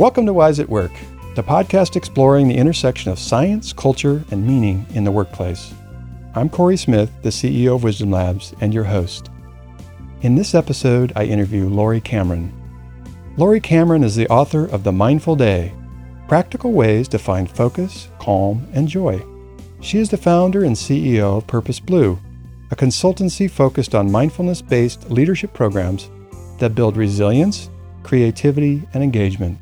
Welcome to Wise at Work, the podcast exploring the intersection of science, culture, and meaning in the workplace. I'm Corey Smith, the CEO of Wisdom Labs, and your host. In this episode, I interview Laurie Cameron. Laurie Cameron is the author of The Mindful Day Practical Ways to Find Focus, Calm, and Joy. She is the founder and CEO of Purpose Blue, a consultancy focused on mindfulness based leadership programs that build resilience, creativity, and engagement.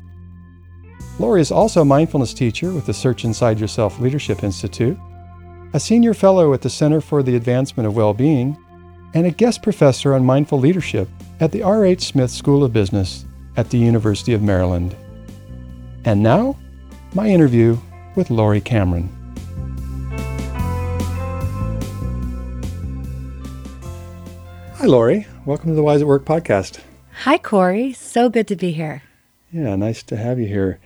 Laurie is also a mindfulness teacher with the Search Inside Yourself Leadership Institute, a senior fellow at the Center for the Advancement of Well-Being, and a guest professor on mindful leadership at the R.H. Smith School of Business at the University of Maryland. And now, my interview with Laurie Cameron. Hi, Laurie. Welcome to the Wise at Work podcast. Hi, Corey. So good to be here. Yeah, nice to have you here.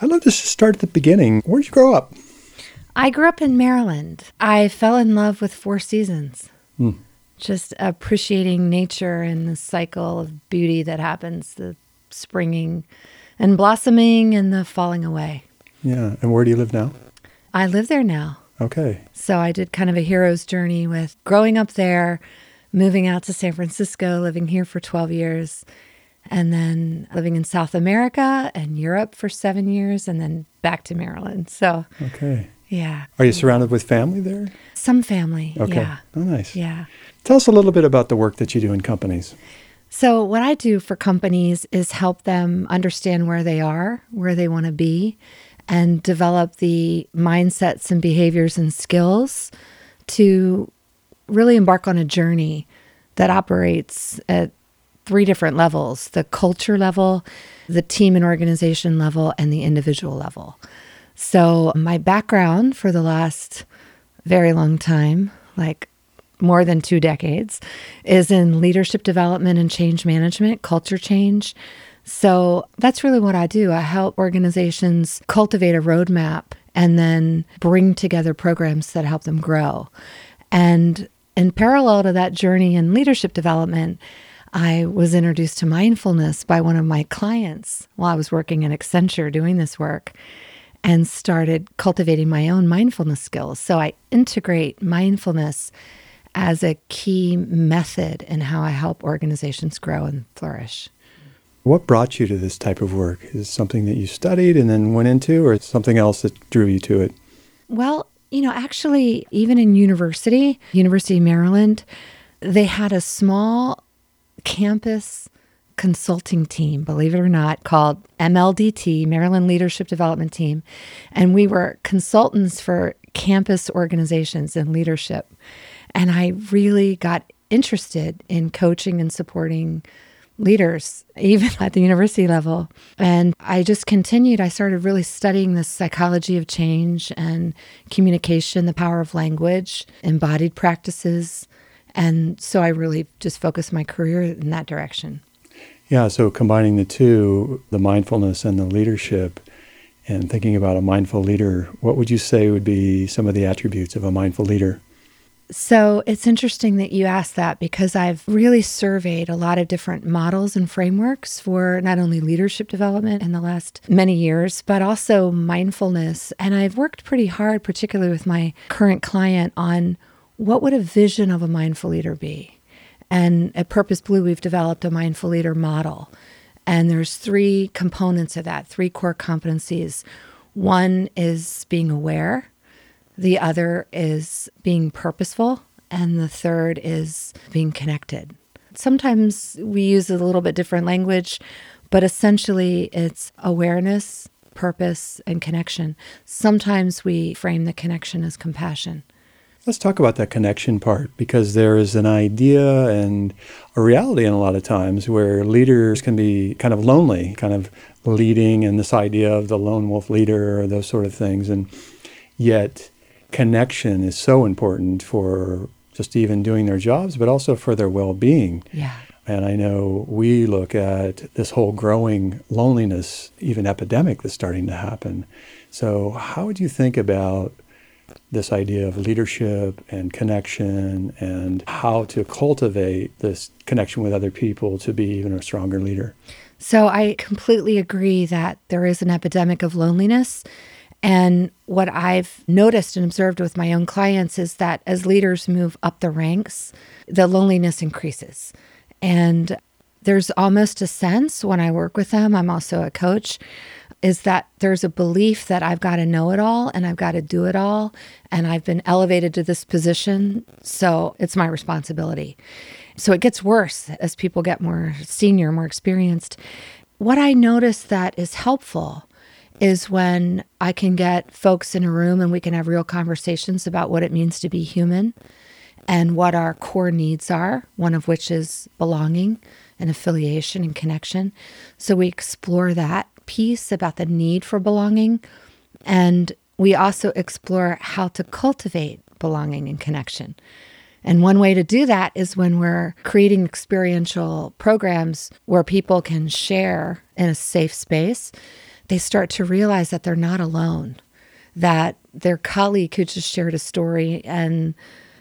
I'd love to start at the beginning. Where did you grow up? I grew up in Maryland. I fell in love with Four Seasons. Hmm. Just appreciating nature and the cycle of beauty that happens the springing and blossoming and the falling away. Yeah. And where do you live now? I live there now. Okay. So I did kind of a hero's journey with growing up there, moving out to San Francisco, living here for 12 years, and then living in South America and Europe for seven years, and then back to Maryland. So, okay. Yeah. Are you surrounded with family there? Some family. Okay. Yeah. Oh, nice. Yeah. Tell us a little bit about the work that you do in companies. So, what I do for companies is help them understand where they are, where they want to be, and develop the mindsets and behaviors and skills to really embark on a journey that operates at three different levels the culture level, the team and organization level, and the individual level. So, my background for the last very long time, like more than two decades, is in leadership development and change management, culture change. So that's really what I do. I help organizations cultivate a roadmap and then bring together programs that help them grow. And in parallel to that journey in leadership development, I was introduced to mindfulness by one of my clients while I was working at Accenture doing this work and started cultivating my own mindfulness skills. So I integrate mindfulness as a key method in how I help organizations grow and flourish. What brought you to this type of work? Is it something that you studied and then went into, or something else that drew you to it? Well, you know, actually, even in university, University of Maryland, they had a small campus consulting team, believe it or not, called MLDT, Maryland Leadership Development Team. And we were consultants for campus organizations and leadership. And I really got interested in coaching and supporting leaders, even at the university level. And I just continued. I started really studying the psychology of change and communication, the power of language, embodied practices. And so I really just focused my career in that direction. Yeah, so combining the two, the mindfulness and the leadership, and thinking about a mindful leader, what would you say would be some of the attributes of a mindful leader? So it's interesting that you asked that because I've really surveyed a lot of different models and frameworks for not only leadership development in the last many years, but also mindfulness. And I've worked pretty hard, particularly with my current client, on what would a vision of a mindful leader be. And at Purpose Blue, we've developed a mindful leader model. And there's three components of that, three core competencies. One is being aware the other is being purposeful. And the third is being connected. Sometimes we use a little bit different language, but essentially it's awareness, purpose, and connection. Sometimes we frame the connection as compassion. Let's talk about that connection part because there is an idea and a reality in a lot of times where leaders can be kind of lonely, kind of leading, and this idea of the lone wolf leader or those sort of things. And yet, connection is so important for just even doing their jobs, but also for their well being. Yeah. And I know we look at this whole growing loneliness, even epidemic that's starting to happen. So, how would you think about this idea of leadership and connection and how to cultivate this connection with other people to be even a stronger leader? So I completely agree that there is an epidemic of loneliness. And what I've noticed and observed with my own clients is that as leaders move up the ranks, the loneliness increases. And there's almost a sense when I work with them, I'm also a coach, is that there's a belief that I've got to know it all and I've got to do it all. And I've been elevated to this position. So it's my responsibility. So it gets worse as people get more senior, more experienced. What I notice that is helpful is when I can get folks in a room and we can have real conversations about what it means to be human and what our core needs are, one of which is belonging and affiliation and connection. So we explore that piece about the need for belonging. And we also explore how to cultivate belonging and connection. And one way to do that is when we're creating experiential programs where people can share in a safe space, they start to realize that they're not alone, that their colleague who just shared a story and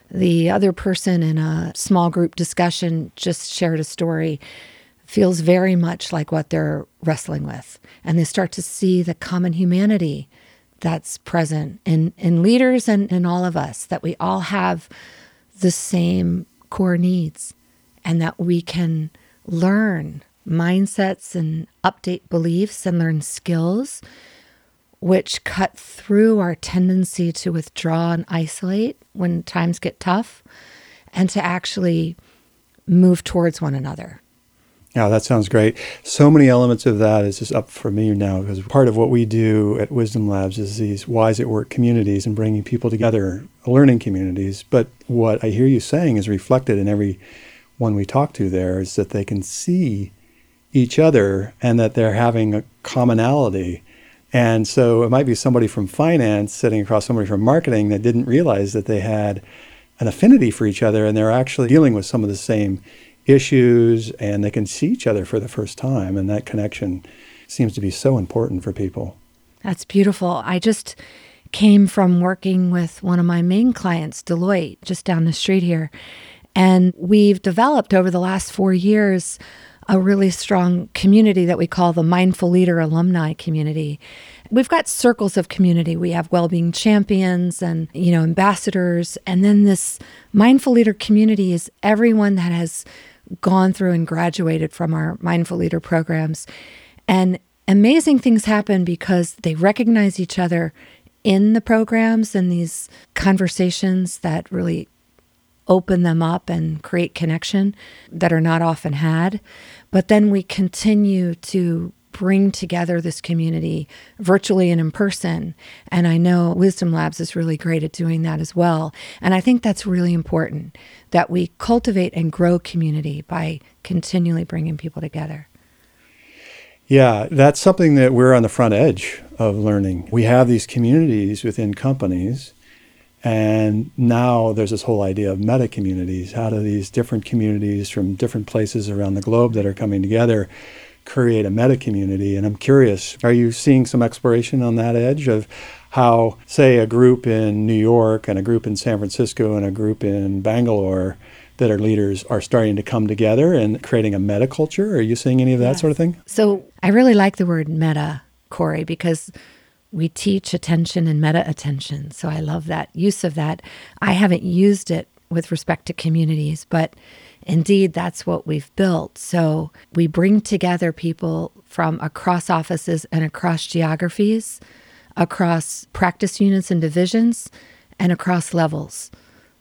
the other person in a small group discussion just shared a story feels very much like what they're wrestling with. And they start to see the common humanity that's present in, in leaders and in all of us, that we all have the same core needs and that we can learn mindsets and update beliefs and learn skills which cut through our tendency to withdraw and isolate when times get tough and to actually move towards one another. Yeah, that sounds great. So many elements of that is just up for me now because part of what we do at Wisdom Labs is these Wise at Work communities and bringing people together, learning communities. But what I hear you saying is reflected in every one we talk to there is that they can see each other and that they're having a commonality. And so it might be somebody from finance sitting across somebody from marketing that didn't realize that they had an affinity for each other and they're actually dealing with some of the same issues and they can see each other for the first time. And that connection seems to be so important for people. That's beautiful. I just came from working with one of my main clients, Deloitte, just down the street here. And we've developed over the last four years a really strong community that we call the Mindful Leader Alumni Community. We've got circles of community. We have well-being champions and, you know, ambassadors, and then this Mindful Leader community is everyone that has gone through and graduated from our Mindful Leader programs. And amazing things happen because they recognize each other in the programs and these conversations that really open them up and create connection that are not often had. But then we continue to bring together this community virtually and in person. And I know Wisdom Labs is really great at doing that as well. And I think that's really important that we cultivate and grow community by continually bringing people together. Yeah, that's something that we're on the front edge of learning. We have these communities within companies. And now there's this whole idea of meta communities. How do these different communities from different places around the globe that are coming together create a meta community. And I'm curious, are you seeing some exploration on that edge of how, say, a group in New York and a group in San Francisco and a group in Bangalore that are leaders are starting to come together and creating a meta culture? Are you seeing any of that yes. sort of thing? So I really like the word meta, Corey, because we teach attention and meta attention. So I love that use of that. I haven't used it with respect to communities, but Indeed, that's what we've built. So we bring together people from across offices and across geographies, across practice units and divisions, and across levels.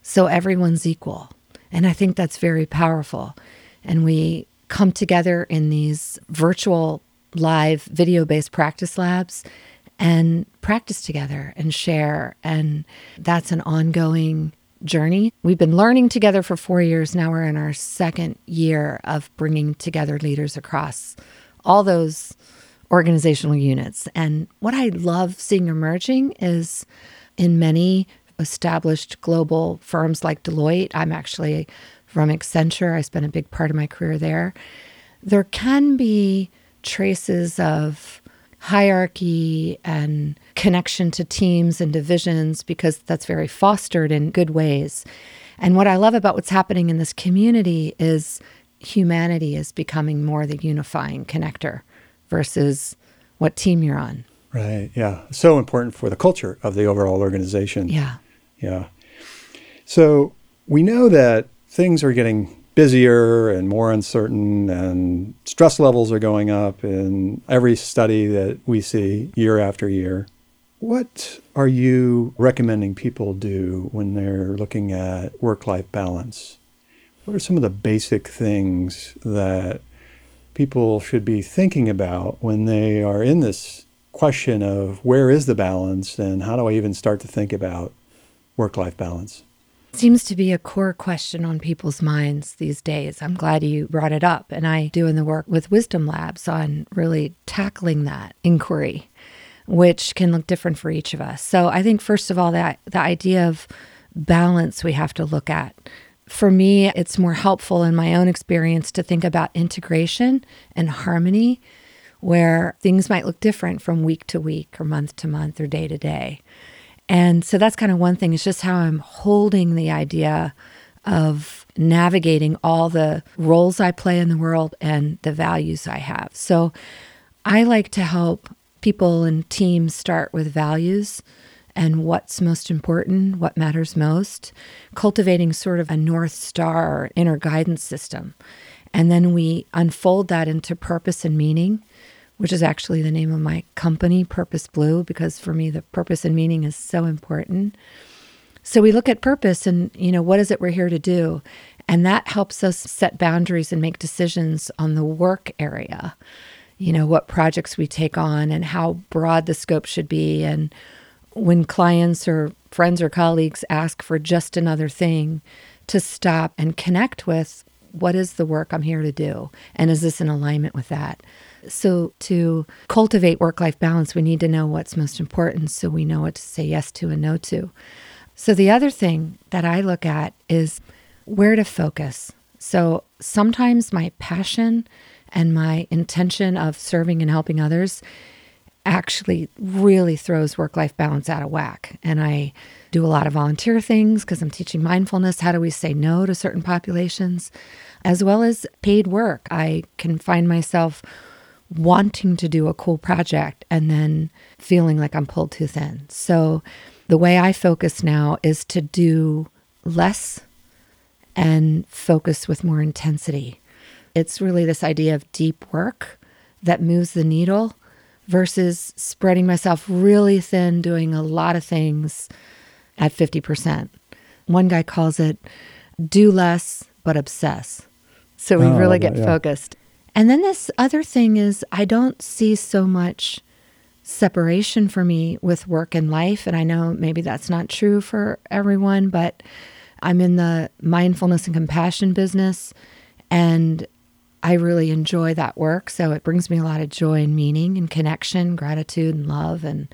So everyone's equal. And I think that's very powerful. And we come together in these virtual, live, video based practice labs and practice together and share. And that's an ongoing journey. We've been learning together for four years. Now we're in our second year of bringing together leaders across all those organizational units. And what I love seeing emerging is in many established global firms like Deloitte, I'm actually from Accenture, I spent a big part of my career there. There can be traces of hierarchy and connection to teams and divisions because that's very fostered in good ways. And what I love about what's happening in this community is humanity is becoming more the unifying connector versus what team you're on. Right. Yeah. So important for the culture of the overall organization. Yeah. Yeah. So we know that things are getting busier and more uncertain, and stress levels are going up in every study that we see year after year. What are you recommending people do when they're looking at work life balance? What are some of the basic things that people should be thinking about when they are in this question of where is the balance and how do I even start to think about work life balance? Seems to be a core question on people's minds these days. I'm glad you brought it up. And I do in the work with Wisdom Labs on really tackling that inquiry, which can look different for each of us. So I think, first of all, that the idea of balance we have to look at. For me, it's more helpful in my own experience to think about integration and harmony, where things might look different from week to week or month to month or day to day. And so that's kind of one thing. It's just how I'm holding the idea of navigating all the roles I play in the world and the values I have. So I like to help people and teams start with values and what's most important, what matters most, cultivating sort of a North Star inner guidance system. And then we unfold that into purpose and meaning which is actually the name of my company, Purpose Blue, because for me, the purpose and meaning is so important. So we look at purpose and, you know, what is it we're here to do? And that helps us set boundaries and make decisions on the work area. You know, what projects we take on and how broad the scope should be. And when clients or friends or colleagues ask for just another thing, to stop and connect with what is the work I'm here to do? And is this in alignment with that? So, to cultivate work life balance, we need to know what's most important so we know what to say yes to and no to. So, the other thing that I look at is where to focus. So, sometimes my passion and my intention of serving and helping others actually really throws work life balance out of whack. And I do a lot of volunteer things because I'm teaching mindfulness. How do we say no to certain populations? As well as paid work. I can find myself wanting to do a cool project and then feeling like I'm pulled too thin. So the way I focus now is to do less and focus with more intensity. It's really this idea of deep work that moves the needle versus spreading myself really thin, doing a lot of things at 50%. One guy calls it do less, but obsess. So we oh, really get yeah. focused. And then this other thing is, I don't see so much separation for me with work and life. And I know maybe that's not true for everyone, but I'm in the mindfulness and compassion business. And I really enjoy that work. So it brings me a lot of joy and meaning and connection, gratitude and love. And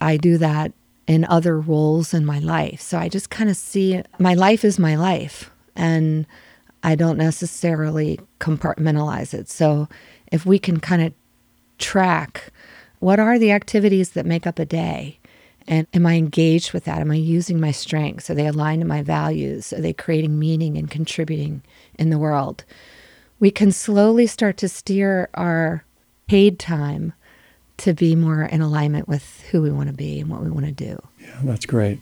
I do that in other roles in my life. So I just kind of see my life is my life. And I don't necessarily compartmentalize it. So if we can kind of track what are the activities that make up a day? And am I engaged with that? Am I using my strengths? Are they aligned to my values? Are they creating meaning and contributing in the world? We can slowly start to steer our paid time to be more in alignment with who we want to be and what we want to do. Yeah, that's great.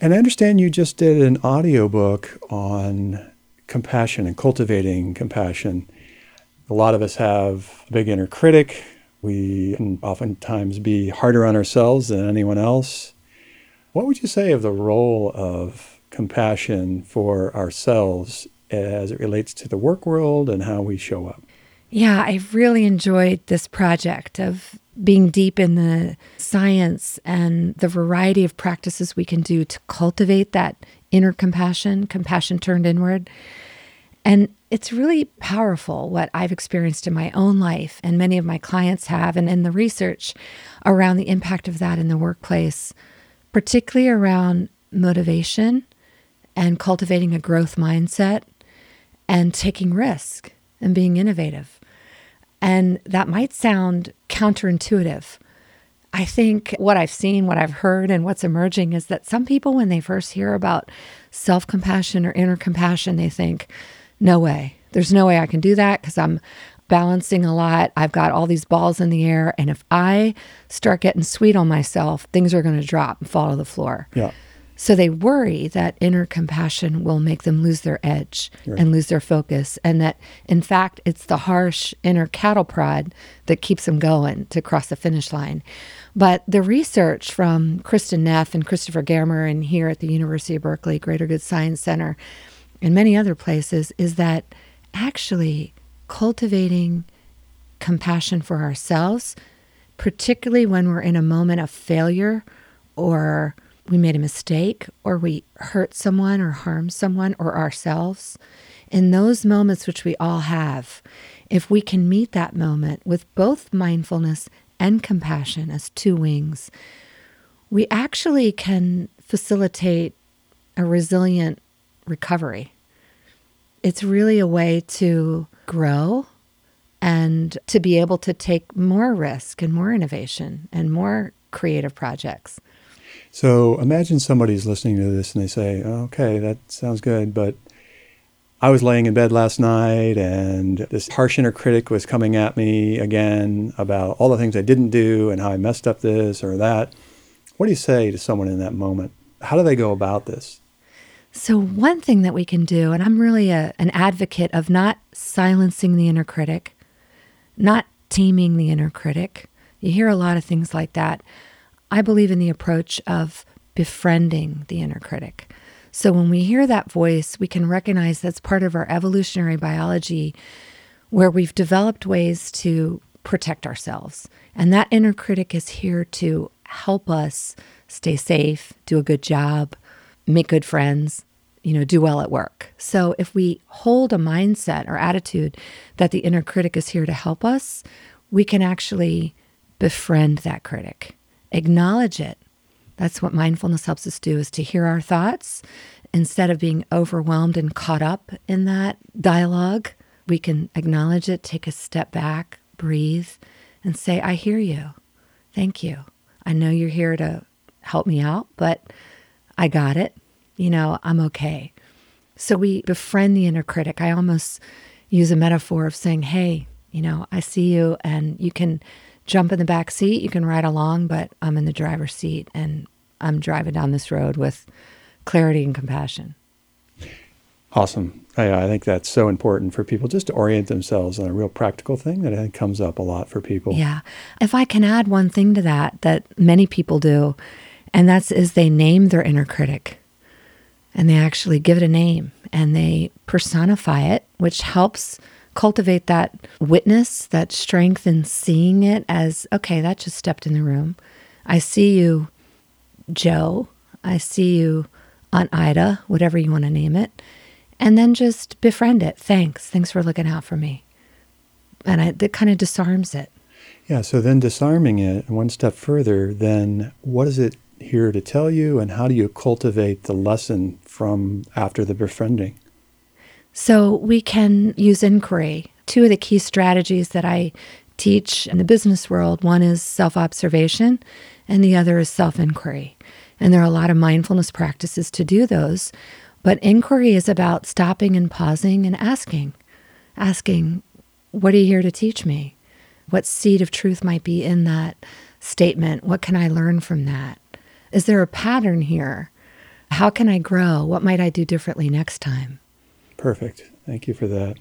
And I understand you just did an audiobook on compassion and cultivating compassion. A lot of us have a big inner critic. We can oftentimes be harder on ourselves than anyone else. What would you say of the role of compassion for ourselves as it relates to the work world and how we show up? Yeah, I've really enjoyed this project of being deep in the science and the variety of practices we can do to cultivate that inner compassion, compassion turned inward. And it's really powerful what I've experienced in my own life, and many of my clients have, and in the research around the impact of that in the workplace, particularly around motivation and cultivating a growth mindset and taking risk and being innovative. And that might sound counterintuitive. I think what I've seen, what I've heard, and what's emerging is that some people, when they first hear about self compassion or inner compassion, they think, no way, There's no way I can do that because I'm balancing a lot. I've got all these balls in the air. And if I start getting sweet on myself, things are going to drop and fall to the floor. Yeah. So they worry that inner compassion will make them lose their edge Right. and lose their focus. And that, in fact, it's the harsh inner cattle prod that keeps them going to cross the finish line. But the research from Kristin Neff and Christopher Germer and here at the University of Berkeley Greater Good Science Center and many other places is that actually cultivating compassion for ourselves, particularly when we're in a moment of failure or we made a mistake or we hurt someone or harm someone or ourselves. In those moments, which we all have, if we can meet that moment with both mindfulness and compassion as two wings, we actually can facilitate a resilient recovery. It's really a way to grow and to be able to take more risk and more innovation and more creative projects. So imagine somebody's listening to this and they say, okay, that sounds good, but I was laying in bed last night and this harsh inner critic was coming at me again about all the things I didn't do and how I messed up this or that. What do you say to someone in that moment? How do they go about this? So, one thing that we can do, and I'm really a, an advocate of not silencing the inner critic, not taming the inner critic. You hear a lot of things like that. I believe in the approach of befriending the inner critic. So, when we hear that voice, we can recognize that's part of our evolutionary biology where we've developed ways to protect ourselves. And that inner critic is here to help us stay safe, do a good job, make good friends, you know, do well at work. So if we hold a mindset or attitude that the inner critic is here to help us, we can actually befriend that critic, acknowledge it. That's what mindfulness helps us do is to hear our thoughts instead of being overwhelmed and caught up in that dialogue. We can acknowledge it, take a step back, breathe, and say, I hear you. Thank you. I know you're here to help me out, but I got it. You know, I'm okay. So we befriend the inner critic. I almost use a metaphor of saying, Hey, you know, I see you and you can jump in the back seat, you can ride along, but I'm in the driver's seat and I'm driving down this road with clarity and compassion. Awesome. I, I think that's so important for people just to orient themselves on a real practical thing that I think comes up a lot for people. Yeah. If I can add one thing to that that many people do, and that's is they name their inner critic. And they actually give it a name and they personify it, which helps cultivate that witness, that strength in seeing it as okay, that just stepped in the room. I see you, Joe. I see you, Aunt Ida, whatever you want to name it. And then just befriend it. Thanks. Thanks for looking out for me. And I, that kind of disarms it. Yeah, so then disarming it one step further, then what is it here to tell you, and how do you cultivate the lesson from after the befriending? So we can use inquiry. Two of the key strategies that I teach in the business world one is self observation, and the other is self inquiry. And there are a lot of mindfulness practices to do those. But inquiry is about stopping and pausing and asking, asking, What are you here to teach me? What seed of truth might be in that statement? What can I learn from that? Is there a pattern here? How can I grow? What might I do differently next time? Perfect. Thank you for that.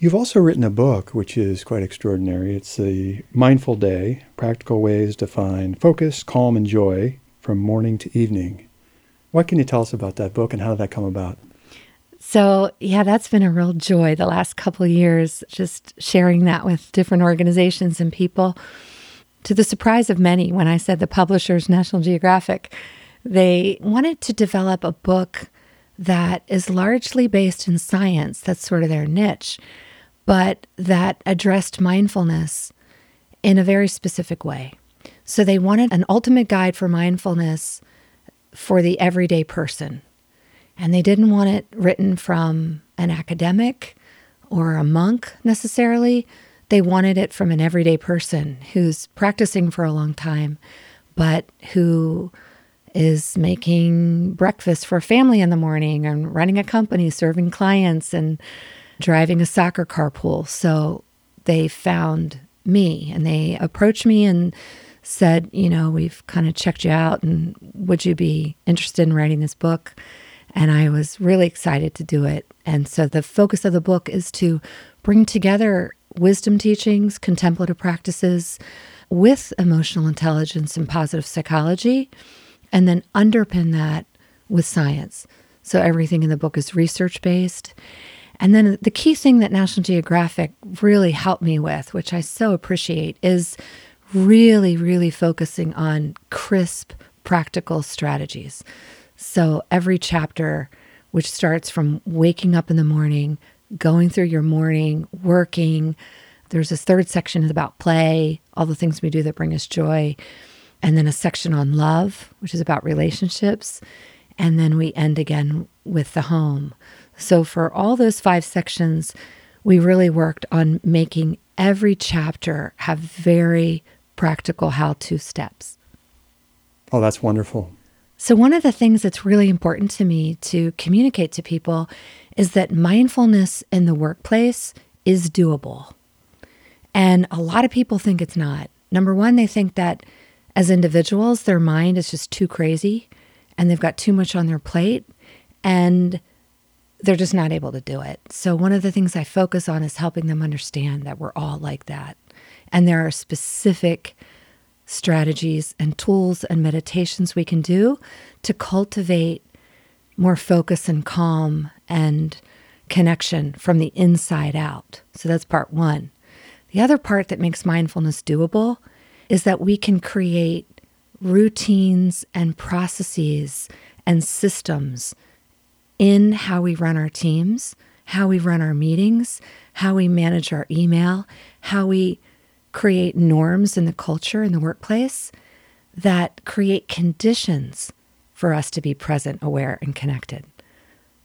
You've also written a book which is quite extraordinary. It's the Mindful Day Practical Ways to Find Focus, Calm, and Joy from Morning to Evening. What can you tell us about that book and how did that come about? So, yeah, that's been a real joy the last couple years, just sharing that with different organizations and people. To the surprise of many, when I said the publishers, National Geographic, they wanted to develop a book that is largely based in science, that's sort of their niche, but that addressed mindfulness in a very specific way. So they wanted an ultimate guide for mindfulness for the everyday person. And they didn't want it written from an academic or a monk necessarily. They wanted it from an everyday person who's practicing for a long time, but who is making breakfast for a family in the morning and running a company, serving clients, and driving a soccer carpool. So they found me and they approached me and said, you know, we've kind of checked you out and would you be interested in writing this book? And I was really excited to do it. And so the focus of the book is to bring together wisdom teachings, contemplative practices with emotional intelligence and positive psychology, and then underpin that with science. So everything in the book is research based. And then the key thing that National Geographic really helped me with, which I so appreciate, is really, really focusing on crisp, practical strategies. So every chapter, which starts from waking up in the morning, going through your morning, working, there's this third section about play, all the things we do that bring us joy. And then a section on love, which is about relationships. And then we end again with the home. So for all those five sections, we really worked on making every chapter have very practical how to steps. Oh, that's wonderful. So, one of the things that's really important to me to communicate to people is that mindfulness in the workplace is doable. And a lot of people think it's not. Number one, they think that as individuals, their mind is just too crazy and they've got too much on their plate and they're just not able to do it. So, one of the things I focus on is helping them understand that we're all like that. And there are specific strategies and tools and meditations we can do to cultivate more focus and calm and connection from the inside out. So that's part one. The other part that makes mindfulness doable is that we can create routines and processes and systems in how we run our teams, how we run our meetings, how we manage our email, how we create norms in the culture in the workplace that create conditions for us to be present, aware, and connected.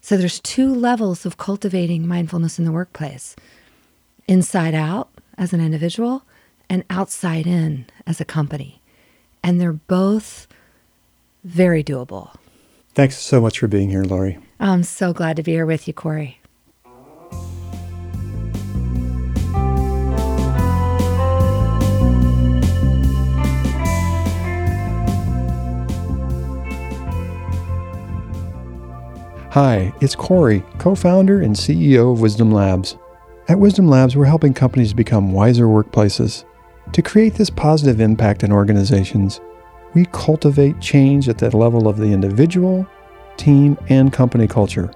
So there's two levels of cultivating mindfulness in the workplace inside out as an individual and outside in as a company. And they're both very doable. Thanks so much for being here, Laurie. I'm so glad to be here with you, Corey. Hi, it's Corey, co founder and CEO of Wisdom Labs. At Wisdom Labs, we're helping companies become wiser workplaces. To create this positive impact in organizations, we cultivate change at the level of the individual, team, and company culture.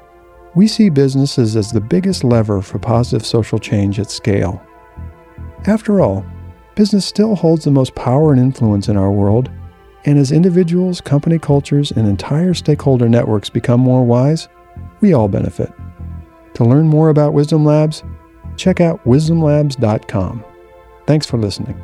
We see businesses as the biggest lever for positive social change at scale. After all, business still holds the most power and influence in our world and as individuals, company cultures, and entire stakeholder networks become more wise, we all benefit. To learn more about Wisdom Labs, check out wisdomlabs.com. Thanks for listening.